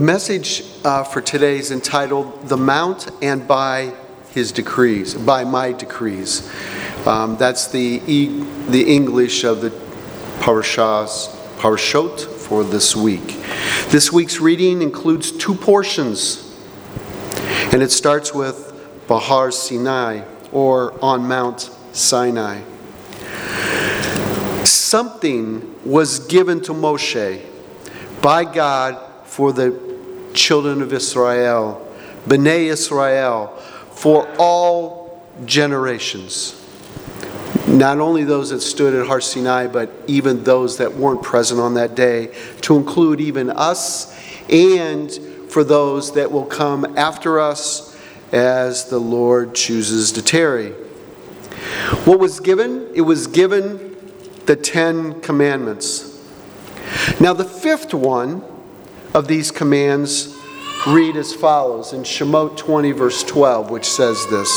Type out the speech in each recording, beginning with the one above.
The message uh, for today is entitled The Mount and by His Decrees, by My Decrees. Um, that's the, e- the English of the parashas, parashot for this week. This week's reading includes two portions, and it starts with Bahar Sinai, or on Mount Sinai. Something was given to Moshe by God for the children of Israel, Bnei Israel, for all generations. Not only those that stood at Har Sinai, but even those that weren't present on that day, to include even us and for those that will come after us as the Lord chooses to tarry. What was given? It was given the Ten Commandments. Now, the fifth one of these commands read as follows in Shemot 20, verse 12, which says this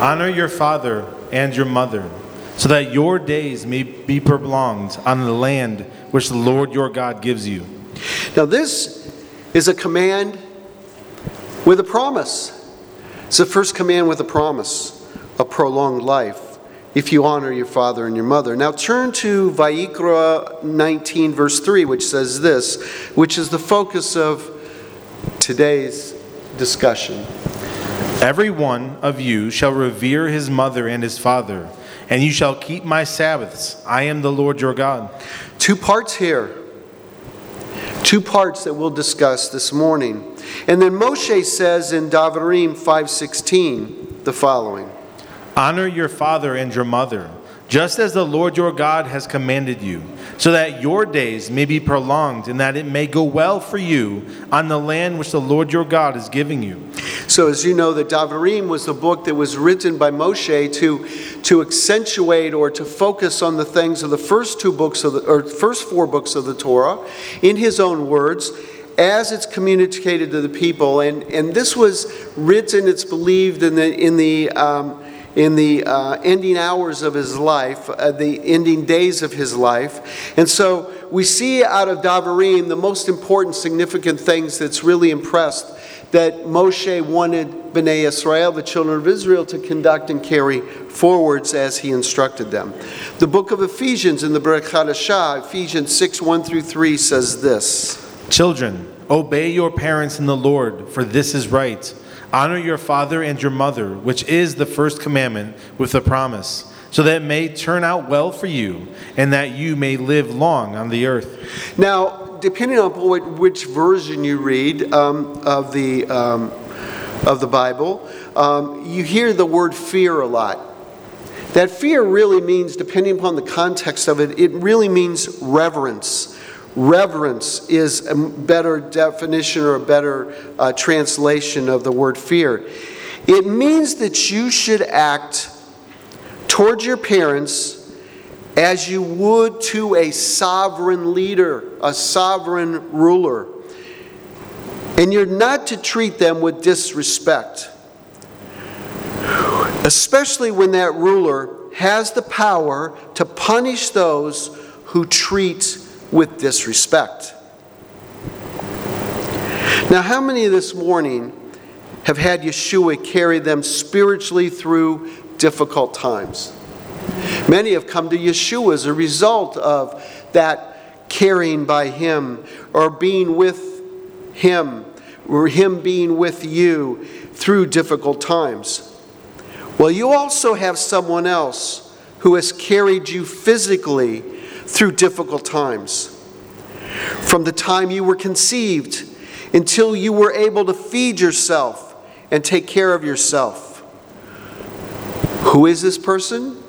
Honor your father and your mother, so that your days may be prolonged on the land which the Lord your God gives you. Now, this is a command with a promise. It's the first command with a promise a prolonged life if you honor your father and your mother. Now turn to Vayikra 19, verse 3, which says this, which is the focus of today's discussion. Every one of you shall revere his mother and his father, and you shall keep my Sabbaths. I am the Lord your God. Two parts here. Two parts that we'll discuss this morning. And then Moshe says in Davarim 5:16 the following. Honor your father and your mother, just as the Lord your God has commanded you, so that your days may be prolonged and that it may go well for you on the land which the Lord your God is giving you. So, as you know, the Davarim was the book that was written by Moshe to, to accentuate or to focus on the things of the first two books of the, or first four books of the Torah in his own words as it's communicated to the people. And, and this was written, it's believed, in the, in the um, in the uh, ending hours of his life, uh, the ending days of his life. And so we see out of Davarim the most important, significant things that's really impressed that Moshe wanted Bnei Israel, the children of Israel, to conduct and carry forwards as he instructed them. The book of Ephesians in the Brit Hadashah, Ephesians 6 1 through 3 says this Children, obey your parents in the Lord, for this is right. Honor your father and your mother, which is the first commandment with a promise, so that it may turn out well for you and that you may live long on the earth. Now, depending on which version you read um, of, the, um, of the Bible, um, you hear the word fear a lot. That fear really means, depending upon the context of it, it really means reverence Reverence is a better definition or a better uh, translation of the word fear. It means that you should act towards your parents as you would to a sovereign leader, a sovereign ruler. And you're not to treat them with disrespect, especially when that ruler has the power to punish those who treat with disrespect. Now, how many this morning have had Yeshua carry them spiritually through difficult times? Many have come to Yeshua as a result of that carrying by Him or being with Him or Him being with you through difficult times. Well, you also have someone else who has carried you physically through difficult times. From the time you were conceived until you were able to feed yourself and take care of yourself. Who is this person?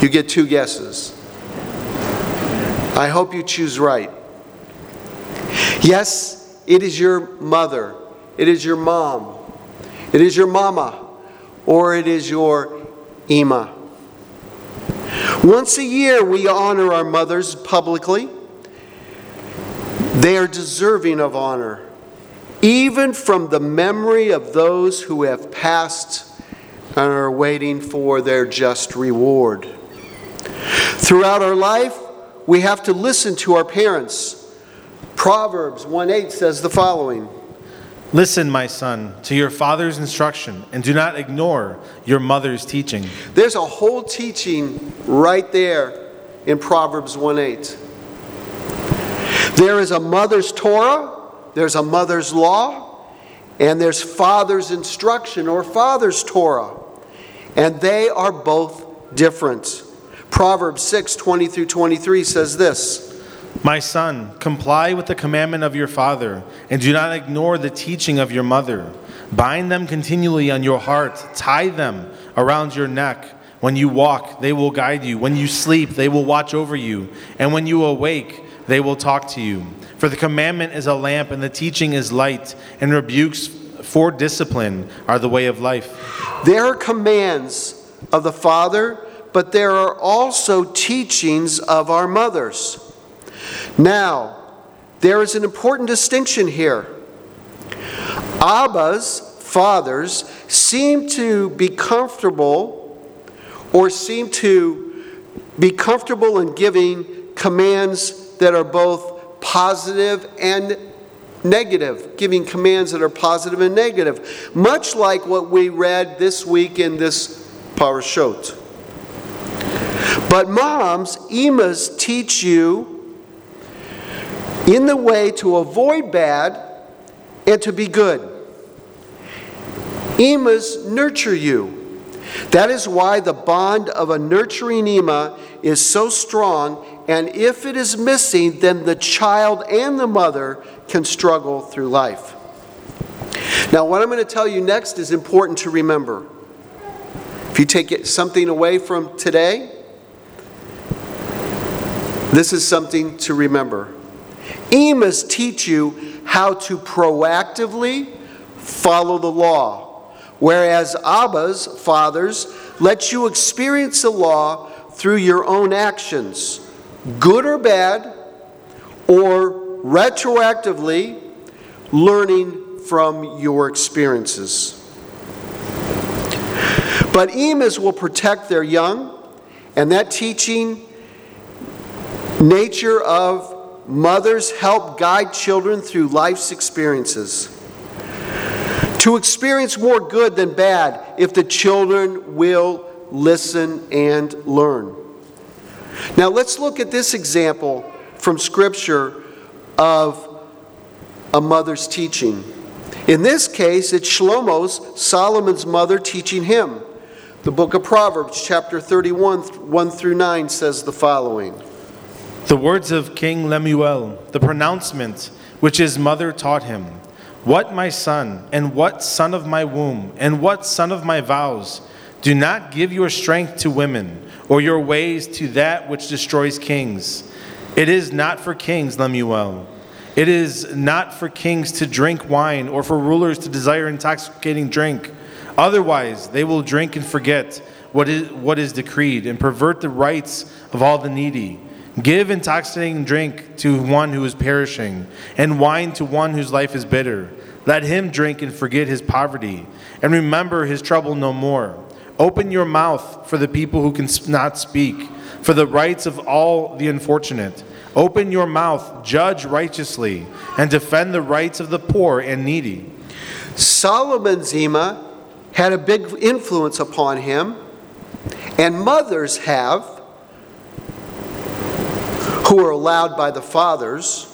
You get two guesses. I hope you choose right. Yes, it is your mother, it is your mom, it is your mama, or it is your Ima. Once a year, we honor our mothers publicly. They are deserving of honor, even from the memory of those who have passed and are waiting for their just reward. Throughout our life, we have to listen to our parents, Proverbs 1 8 says the following Listen, my son, to your father's instruction, and do not ignore your mother's teaching. There's a whole teaching right there in Proverbs 1 8. There is a mother's Torah, there's a mother's law, and there's father's instruction or father's Torah. And they are both different. Proverbs 6 20 through 23 says this. My son, comply with the commandment of your father, and do not ignore the teaching of your mother. Bind them continually on your heart, tie them around your neck. When you walk, they will guide you. When you sleep, they will watch over you. And when you awake, they will talk to you. For the commandment is a lamp, and the teaching is light, and rebukes for discipline are the way of life. There are commands of the Father, but there are also teachings of our mothers. Now, there is an important distinction here. Abba's fathers seem to be comfortable or seem to be comfortable in giving commands that are both positive and negative, giving commands that are positive and negative, much like what we read this week in this parashot. But moms, emas teach you in the way to avoid bad and to be good. Emas nurture you. That is why the bond of a nurturing ema is so strong, and if it is missing, then the child and the mother can struggle through life. Now, what I'm going to tell you next is important to remember. If you take something away from today, this is something to remember. Emas teach you how to proactively follow the law, whereas Abba's, fathers, let you experience the law through your own actions, good or bad, or retroactively learning from your experiences. But emas will protect their young, and that teaching nature of mothers help guide children through life's experiences. To experience more good than bad if the children will listen and learn. Now let's look at this example from Scripture of a mother's teaching. In this case, it's Shlomo's, Solomon's mother, teaching him. The book of Proverbs, chapter 31, 1 through 9, says the following The words of King Lemuel, the pronouncement which his mother taught him What, my son, and what son of my womb, and what son of my vows? Do not give your strength to women, or your ways to that which destroys kings. It is not for kings, Lemuel. It is not for kings to drink wine, or for rulers to desire intoxicating drink. Otherwise, they will drink and forget what is, what is decreed, and pervert the rights of all the needy. Give intoxicating drink to one who is perishing, and wine to one whose life is bitter. Let him drink and forget his poverty, and remember his trouble no more. Open your mouth for the people who can not speak, for the rights of all the unfortunate. Open your mouth, judge righteously, and defend the rights of the poor and needy. Solomon's ema had a big influence upon him, and mothers have, who are allowed by the fathers,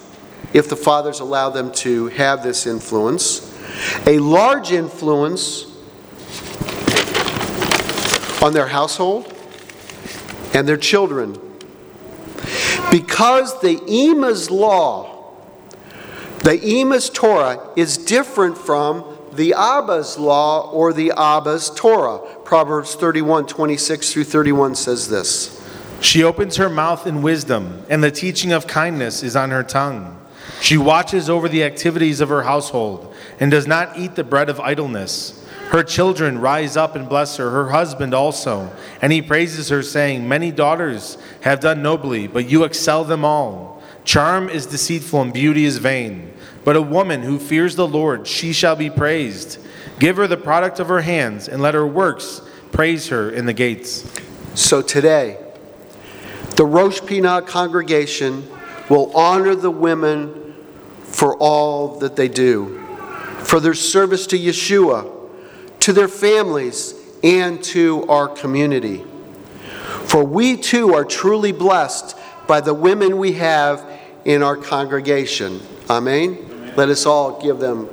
if the fathers allow them to have this influence, a large influence on their household and their children. Because the Ema's law, the Ema's Torah, is different from the Abba's law or the Abba's Torah. Proverbs 31 26 through 31 says this. She opens her mouth in wisdom, and the teaching of kindness is on her tongue. She watches over the activities of her household and does not eat the bread of idleness. Her children rise up and bless her, her husband also. And he praises her, saying, Many daughters have done nobly, but you excel them all. Charm is deceitful and beauty is vain. But a woman who fears the Lord, she shall be praised. Give her the product of her hands, and let her works praise her in the gates. So today, the Rosh Pinah congregation will honor the women for all that they do, for their service to Yeshua, to their families, and to our community. For we too are truly blessed by the women we have in our congregation. Amen. Amen. Let us all give them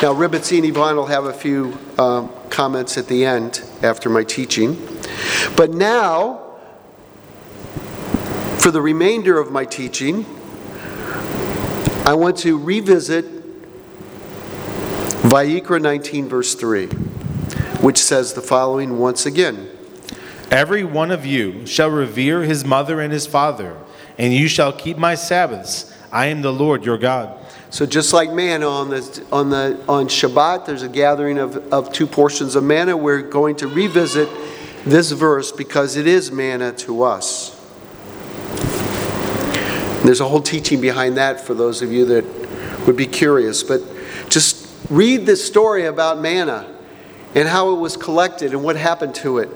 Now, Rebbetzin Yvonne will have a few um, comments at the end after my teaching. But now, for the remainder of my teaching, I want to revisit Vayikra 19, verse 3, which says the following once again Every one of you shall revere his mother and his father, and you shall keep my Sabbaths. I am the Lord your God. So just like manna on the on the on Shabbat, there's a gathering of, of two portions of manna. We're going to revisit this verse because it is manna to us. There's a whole teaching behind that for those of you that would be curious. But just read the story about manna and how it was collected and what happened to it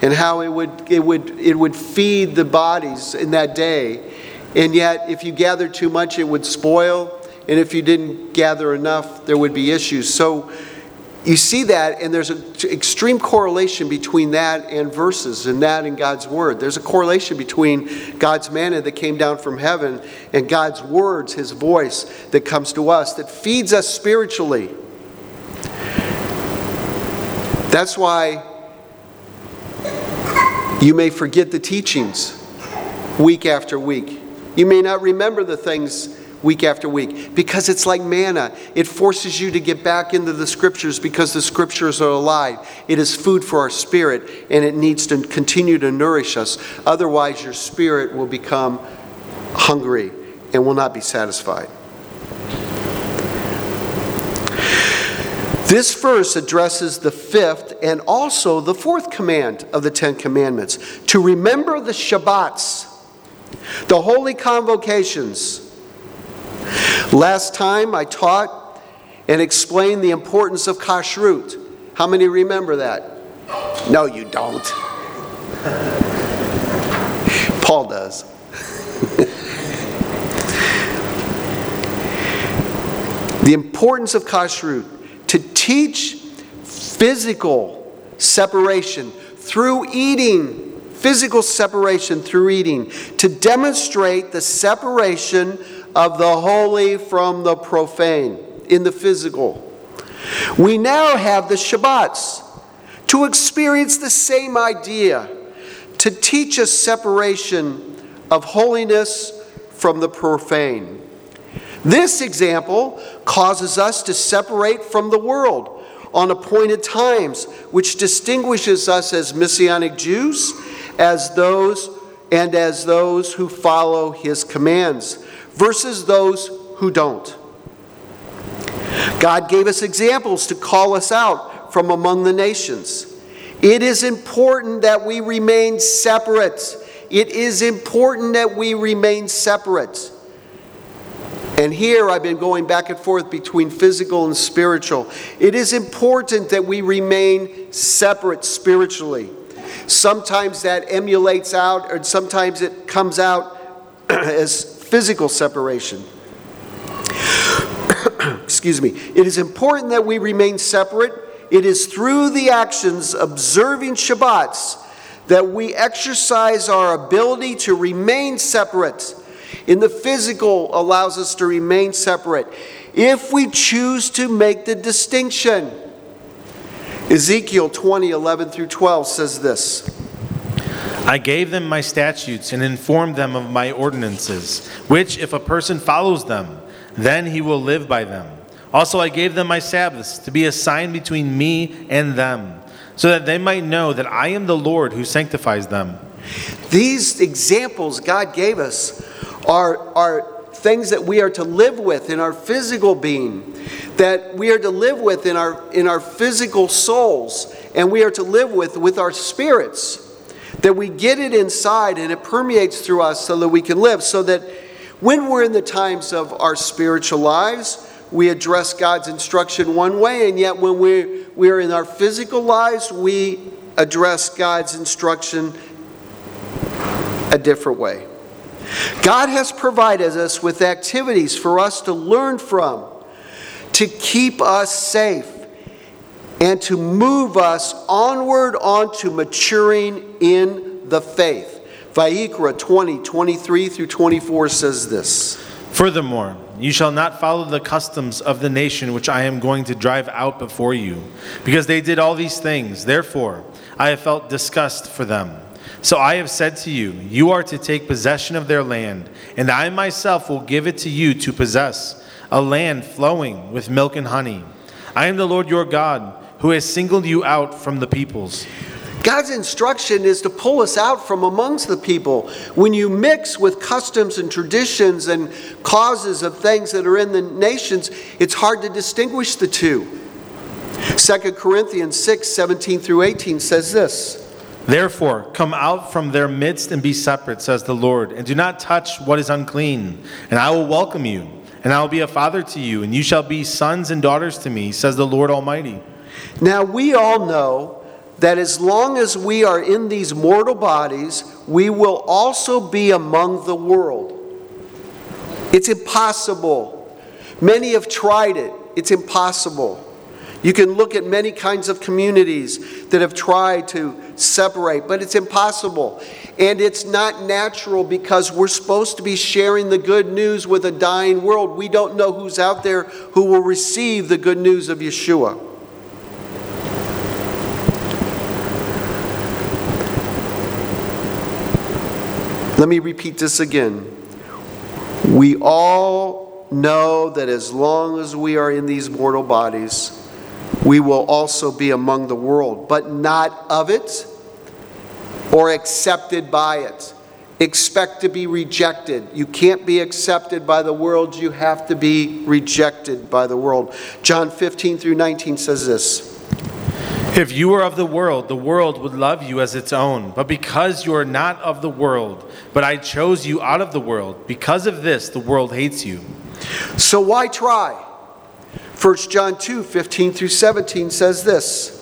and how it would it would it would feed the bodies in that day. And yet if you gathered too much it would spoil and if you didn't gather enough, there would be issues. So you see that, and there's an extreme correlation between that and verses, and that and God's Word. There's a correlation between God's manna that came down from heaven and God's words, His voice that comes to us, that feeds us spiritually. That's why you may forget the teachings week after week. You may not remember the things week after week because it's like manna. It forces you to get back into the scriptures because the scriptures are alive. It is food for our spirit and it needs to continue to nourish us. Otherwise, your spirit will become hungry and will not be satisfied. This verse addresses the fifth and also the fourth command of the Ten Commandments to remember the Shabbats, the holy convocations Last time I taught and explained the importance of kashrut. How many remember that? No, you don't. Paul does. the importance of kashrut to teach physical separation through eating physical separation through eating to demonstrate the separation of the holy from the profane in the physical. We now have the Shabbats to experience the same idea, to teach us separation of holiness from the profane. This example causes us to separate from the world on appointed times, which distinguishes us as Messianic Jews, as those and as those who follow his commands versus those who don't. God gave us examples to call us out from among the nations. It is important that we remain separate. It is important that we remain separate. And here I've been going back and forth between physical and spiritual. It is important that we remain separate spiritually. Sometimes that emulates out, or sometimes it comes out as physical separation. Excuse me. It is important that we remain separate. It is through the actions observing Shabbats that we exercise our ability to remain separate. In the physical allows us to remain separate. If we choose to make the distinction, Ezekiel 20, 11 through 12 says this. I gave them my statutes and informed them of my ordinances, which, if a person follows them, then he will live by them. Also, I gave them my Sabbaths to be a sign between me and them, so that they might know that I am the Lord who sanctifies them. These examples God gave us are, are things that we are to live with in our physical being, that we are to live with in our, in our physical souls, and we are to live with with our spirits that we get it inside and it permeates through us so that we can live. So that when we're in the times of our spiritual lives, we address God's instruction one way, and yet when we, we are in our physical lives, we address God's instruction a different way. God has provided us with activities for us to learn from, to keep us safe, and to move us onward onto maturing in the faith. Vayikra 20, 23 through 24 says this. Furthermore, you shall not follow the customs of the nation which I am going to drive out before you, because they did all these things. Therefore, I have felt disgust for them. So I have said to you, You are to take possession of their land, and I myself will give it to you to possess, a land flowing with milk and honey. I am the Lord your God, who has singled you out from the peoples. God's instruction is to pull us out from amongst the people. When you mix with customs and traditions and causes of things that are in the nations, it's hard to distinguish the two. 2 Corinthians 6 17 through 18 says this. Therefore, come out from their midst and be separate, says the Lord, and do not touch what is unclean, and I will welcome you, and I will be a father to you, and you shall be sons and daughters to me, says the Lord Almighty. Now, we all know that as long as we are in these mortal bodies, we will also be among the world. It's impossible. Many have tried it, it's impossible. You can look at many kinds of communities that have tried to separate, but it's impossible. And it's not natural because we're supposed to be sharing the good news with a dying world. We don't know who's out there who will receive the good news of Yeshua. Let me repeat this again. We all know that as long as we are in these mortal bodies, we will also be among the world, but not of it or accepted by it. Expect to be rejected. You can't be accepted by the world, you have to be rejected by the world. John 15 through 19 says this. If you were of the world, the world would love you as its own. But because you are not of the world, but I chose you out of the world, because of this, the world hates you. So why try? 1 John 2 15 through 17 says this.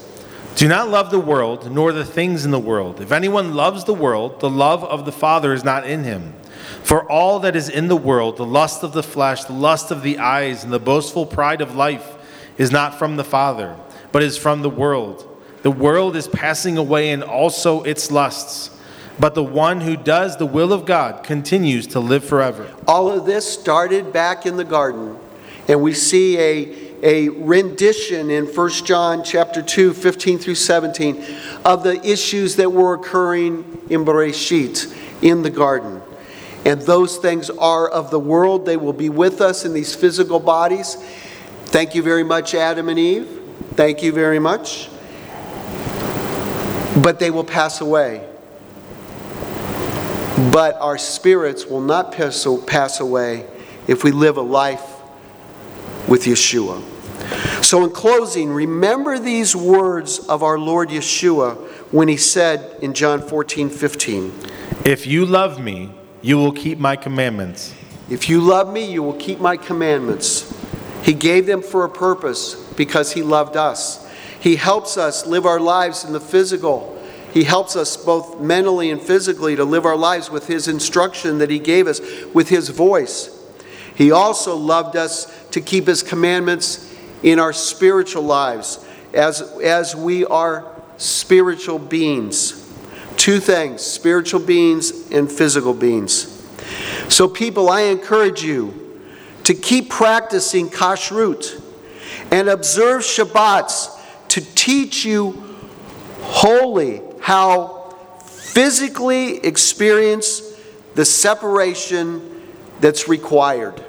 Do not love the world, nor the things in the world. If anyone loves the world, the love of the Father is not in him. For all that is in the world, the lust of the flesh, the lust of the eyes, and the boastful pride of life, is not from the Father, but is from the world. The world is passing away and also its lusts. But the one who does the will of God continues to live forever. All of this started back in the garden, and we see a a rendition in 1 John chapter 2, 15 through 17 of the issues that were occurring in Bereshit, in the garden. And those things are of the world. They will be with us in these physical bodies. Thank you very much, Adam and Eve. Thank you very much. But they will pass away. But our spirits will not pass away if we live a life with Yeshua. So, in closing, remember these words of our Lord Yeshua when he said in John 14 15, If you love me, you will keep my commandments. If you love me, you will keep my commandments. He gave them for a purpose because he loved us. He helps us live our lives in the physical. He helps us both mentally and physically to live our lives with his instruction that he gave us, with his voice. He also loved us to keep His commandments in our spiritual lives as, as we are spiritual beings. Two things spiritual beings and physical beings. So, people, I encourage you to keep practicing kashrut and observe Shabbats to teach you wholly how physically experience the separation that's required.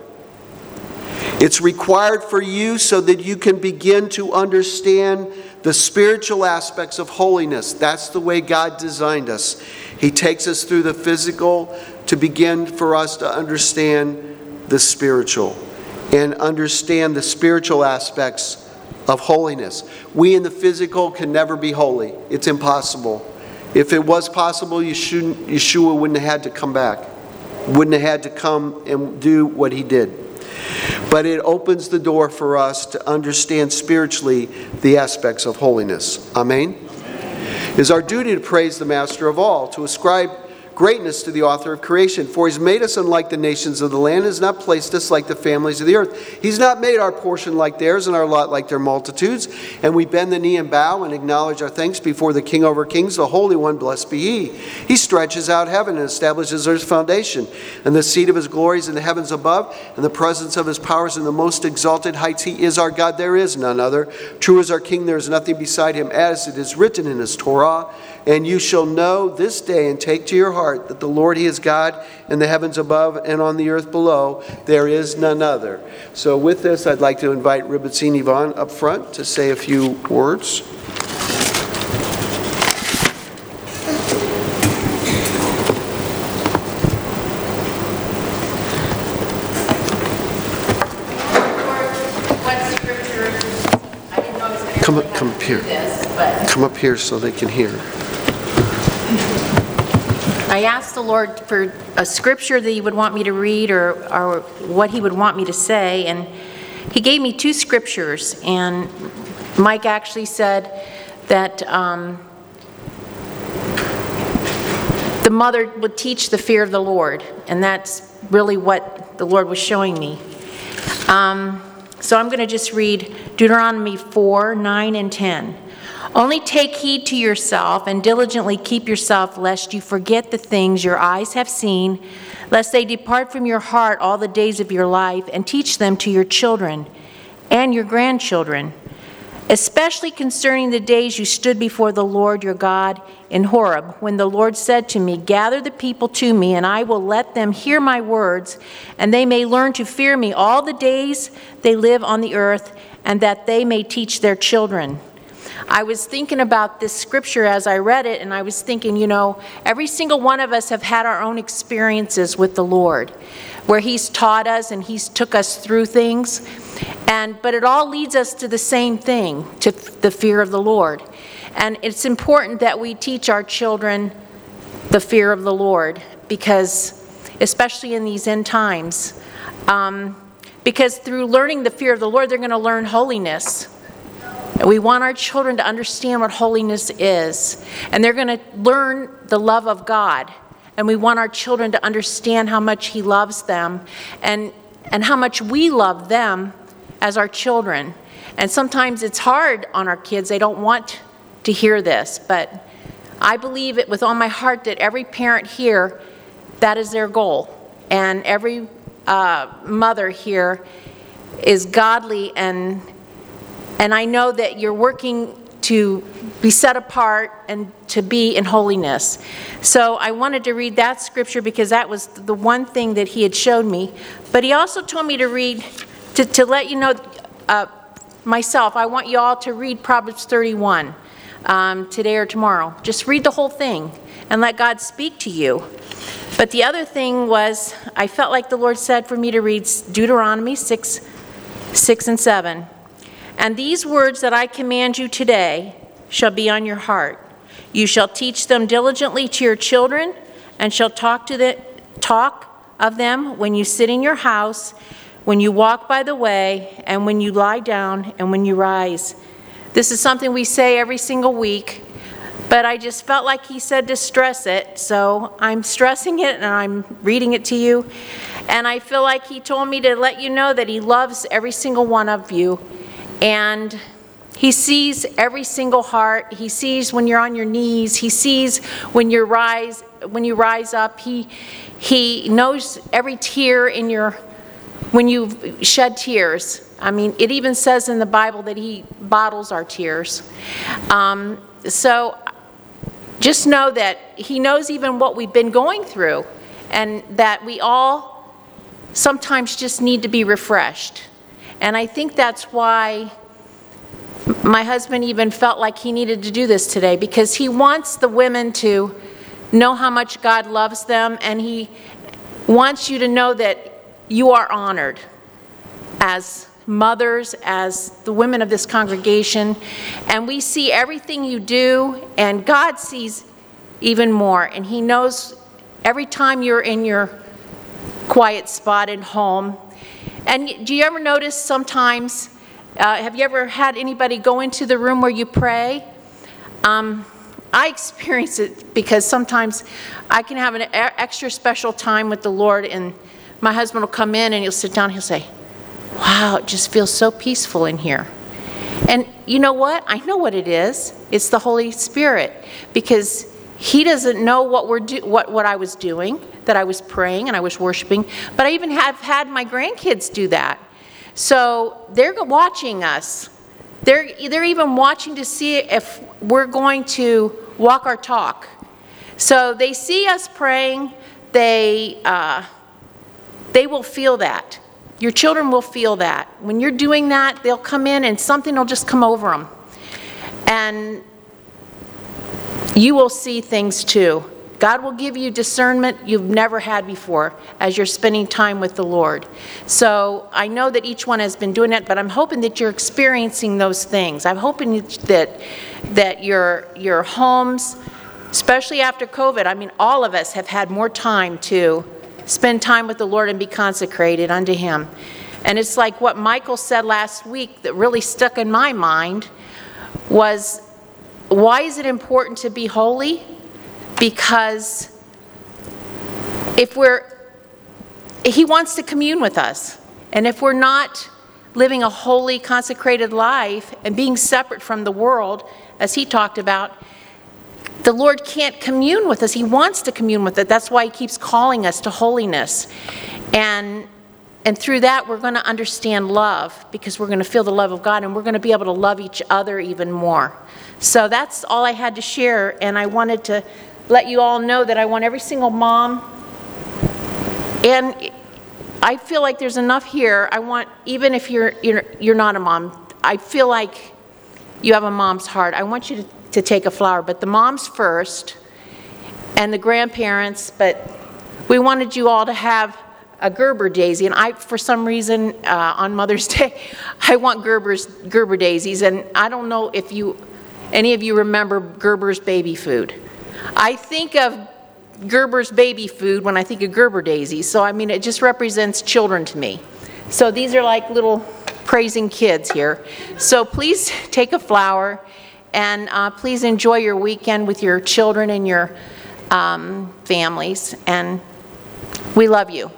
It's required for you so that you can begin to understand the spiritual aspects of holiness. That's the way God designed us. He takes us through the physical to begin for us to understand the spiritual and understand the spiritual aspects of holiness. We in the physical can never be holy, it's impossible. If it was possible, Yeshua wouldn't have had to come back, wouldn't have had to come and do what he did. But it opens the door for us to understand spiritually the aspects of holiness. Amen? It is our duty to praise the Master of all, to ascribe greatness to the author of creation. For he's made us unlike the nations of the land, and has not placed us like the families of the earth. He's not made our portion like theirs, and our lot like their multitudes. And we bend the knee and bow and acknowledge our thanks before the King over kings, the Holy One, blessed be he. He stretches out heaven and establishes earth's foundation, and the seat of his glories in the heavens above, and the presence of his powers in the most exalted heights. He is our God, there is none other. True is our King, there is nothing beside him, as it is written in his Torah. And you shall know this day and take to your heart that the Lord, He is God in the heavens above and on the earth below. There is none other. So, with this, I'd like to invite Rebbetzin Yvonne up front to say a few words. What scripture, I didn't know I was going to Come up- come here. Come up here so they can hear. I asked the Lord for a scripture that He would want me to read or, or what He would want me to say, and He gave me two scriptures, and Mike actually said that um, the mother would teach the fear of the Lord, and that's really what the Lord was showing me. Um, So I'm going to just read Deuteronomy 4, 9, and 10. Only take heed to yourself and diligently keep yourself, lest you forget the things your eyes have seen, lest they depart from your heart all the days of your life, and teach them to your children and your grandchildren, especially concerning the days you stood before the Lord your God in Horeb, when the Lord said to me, Gather the people to me, and I will let them hear my words, and they may learn to fear me all the days they live on the earth, and that they may teach their children. I was thinking about this scripture as I read it, and I was thinking, you know, every single one of us have had our own experiences with the Lord, where He's taught us and He's took us through things, and but it all leads us to the same thing, to the fear of the Lord. And it's important that we teach our children the fear of the Lord, because, especially in these end times, um, because through learning the fear of the Lord, they're going to learn holiness. We want our children to understand what holiness is, and they're going to learn the love of God. And we want our children to understand how much He loves them and, and how much we love them as our children. And sometimes it's hard on our kids, they don't want to hear this, but I believe it with all my heart that every parent here, that is their goal. And every uh, mother here is godly and and I know that you're working to be set apart and to be in holiness. So I wanted to read that scripture because that was the one thing that he had showed me. But he also told me to read, to, to let you know uh, myself, I want you all to read Proverbs 31 um, today or tomorrow. Just read the whole thing and let God speak to you. But the other thing was, I felt like the Lord said for me to read Deuteronomy 6, 6 and 7. And these words that I command you today shall be on your heart. You shall teach them diligently to your children, and shall talk to the, talk of them when you sit in your house, when you walk by the way, and when you lie down, and when you rise. This is something we say every single week, but I just felt like he said to stress it, so I'm stressing it and I'm reading it to you. And I feel like he told me to let you know that he loves every single one of you. And he sees every single heart. He sees when you're on your knees. He sees when you rise when you rise up. He he knows every tear in your when you shed tears. I mean, it even says in the Bible that he bottles our tears. Um, so just know that he knows even what we've been going through and that we all sometimes just need to be refreshed. And I think that's why my husband even felt like he needed to do this today because he wants the women to know how much God loves them and he wants you to know that you are honored as mothers, as the women of this congregation. And we see everything you do, and God sees even more. And He knows every time you're in your quiet spot at home. And do you ever notice sometimes, uh, have you ever had anybody go into the room where you pray? Um, I experience it because sometimes I can have an extra special time with the Lord, and my husband will come in and he'll sit down, he'll say, Wow, it just feels so peaceful in here. And you know what? I know what it is. It's the Holy Spirit because He doesn't know what we're do, what what I was doing, that I was praying and I was worshiping. But I even have had my grandkids do that. So they're watching us. They're they're even watching to see if we're going to walk our talk. So they see us praying. They uh, they will feel that. Your children will feel that. When you're doing that, they'll come in and something will just come over them. And you will see things too. God will give you discernment you've never had before as you're spending time with the Lord. So I know that each one has been doing it, but I'm hoping that you're experiencing those things. I'm hoping that that your your homes, especially after COVID, I mean all of us have had more time to spend time with the Lord and be consecrated unto Him. And it's like what Michael said last week that really stuck in my mind was why is it important to be holy? Because if we're, He wants to commune with us. And if we're not living a holy, consecrated life and being separate from the world, as He talked about, the Lord can't commune with us. He wants to commune with us. That's why He keeps calling us to holiness. And, and through that, we're going to understand love because we're going to feel the love of God and we're going to be able to love each other even more. So that's all I had to share. And I wanted to let you all know that I want every single mom, and I feel like there's enough here. I want, even if you're, you're, you're not a mom, I feel like you have a mom's heart. I want you to to take a flower, but the moms first and the grandparents, but we wanted you all to have a Gerber daisy, and I, for some reason, uh, on Mother's Day, I want Gerber's, Gerber daisies, and I don't know if you, any of you remember Gerber's baby food. I think of Gerber's baby food when I think of Gerber daisies, so I mean, it just represents children to me. So these are like little praising kids here. So please take a flower and uh, please enjoy your weekend with your children and your um, families. And we love you.